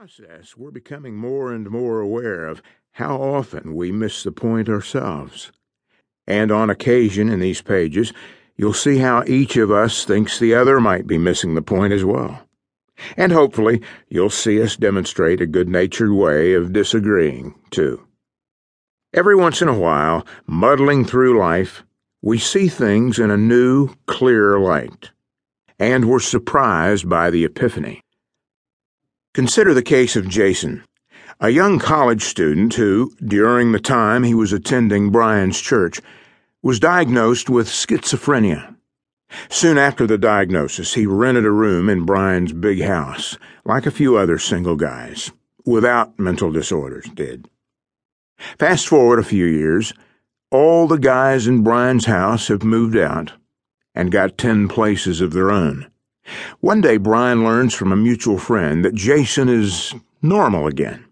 process, we're becoming more and more aware of how often we miss the point ourselves. And on occasion in these pages, you'll see how each of us thinks the other might be missing the point as well. And hopefully, you'll see us demonstrate a good natured way of disagreeing, too. Every once in a while, muddling through life, we see things in a new, clear light, and we're surprised by the epiphany. Consider the case of Jason, a young college student who, during the time he was attending Brian's church, was diagnosed with schizophrenia. Soon after the diagnosis, he rented a room in Brian's big house, like a few other single guys, without mental disorders, did. Fast forward a few years, all the guys in Brian's house have moved out and got ten places of their own. One day, Brian learns from a mutual friend that Jason is normal again.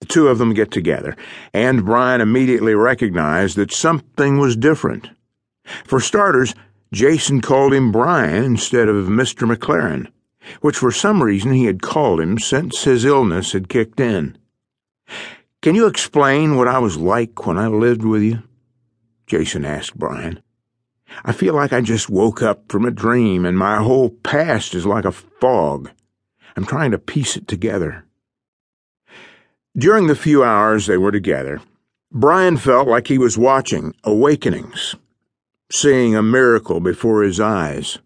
The two of them get together, and Brian immediately recognized that something was different. For starters, Jason called him Brian instead of Mr. McLaren, which for some reason he had called him since his illness had kicked in. Can you explain what I was like when I lived with you? Jason asked Brian. I feel like I just woke up from a dream and my whole past is like a fog. I'm trying to piece it together. During the few hours they were together, Brian felt like he was watching Awakenings, seeing a miracle before his eyes.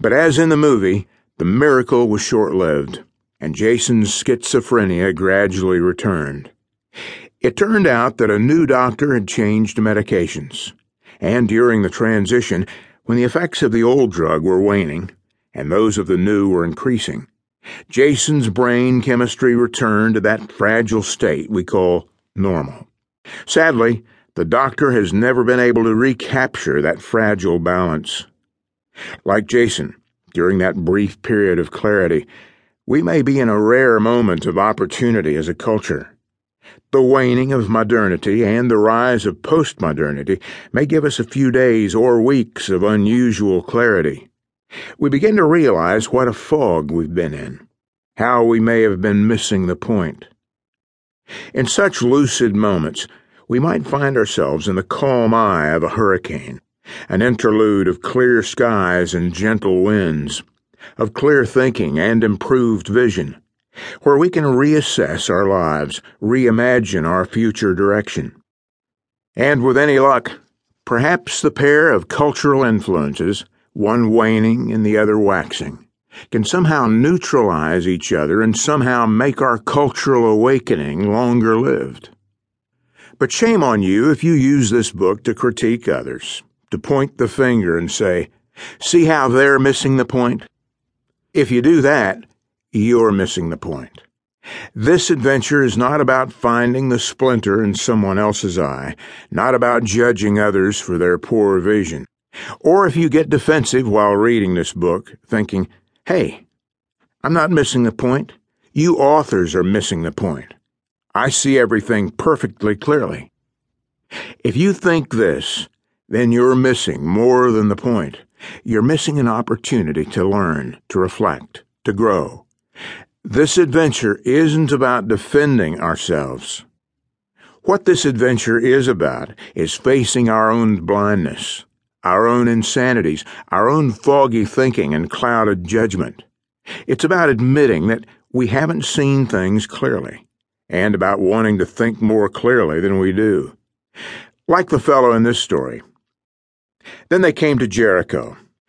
But as in the movie, the miracle was short lived, and Jason's schizophrenia gradually returned. It turned out that a new doctor had changed medications and during the transition, when the effects of the old drug were waning and those of the new were increasing, Jason's brain chemistry returned to that fragile state we call normal. Sadly, the doctor has never been able to recapture that fragile balance. Like Jason, during that brief period of clarity, we may be in a rare moment of opportunity as a culture. The waning of modernity and the rise of postmodernity may give us a few days or weeks of unusual clarity. We begin to realize what a fog we've been in, how we may have been missing the point. In such lucid moments, we might find ourselves in the calm eye of a hurricane, an interlude of clear skies and gentle winds, of clear thinking and improved vision where we can reassess our lives, reimagine our future direction. And with any luck, perhaps the pair of cultural influences, one waning and the other waxing, can somehow neutralize each other and somehow make our cultural awakening longer lived. But shame on you if you use this book to critique others, to point the finger and say, See how they're missing the point? If you do that, you're missing the point. This adventure is not about finding the splinter in someone else's eye, not about judging others for their poor vision. Or if you get defensive while reading this book, thinking, hey, I'm not missing the point. You authors are missing the point. I see everything perfectly clearly. If you think this, then you're missing more than the point. You're missing an opportunity to learn, to reflect, to grow. This adventure isn't about defending ourselves. What this adventure is about is facing our own blindness, our own insanities, our own foggy thinking and clouded judgment. It's about admitting that we haven't seen things clearly, and about wanting to think more clearly than we do. Like the fellow in this story. Then they came to Jericho.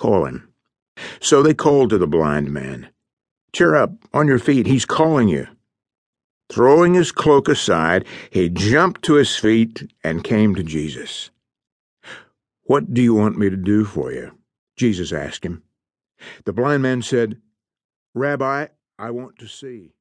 Call him. So they called to the blind man. Cheer up, on your feet, he's calling you. Throwing his cloak aside, he jumped to his feet and came to Jesus. What do you want me to do for you? Jesus asked him. The blind man said, Rabbi, I want to see.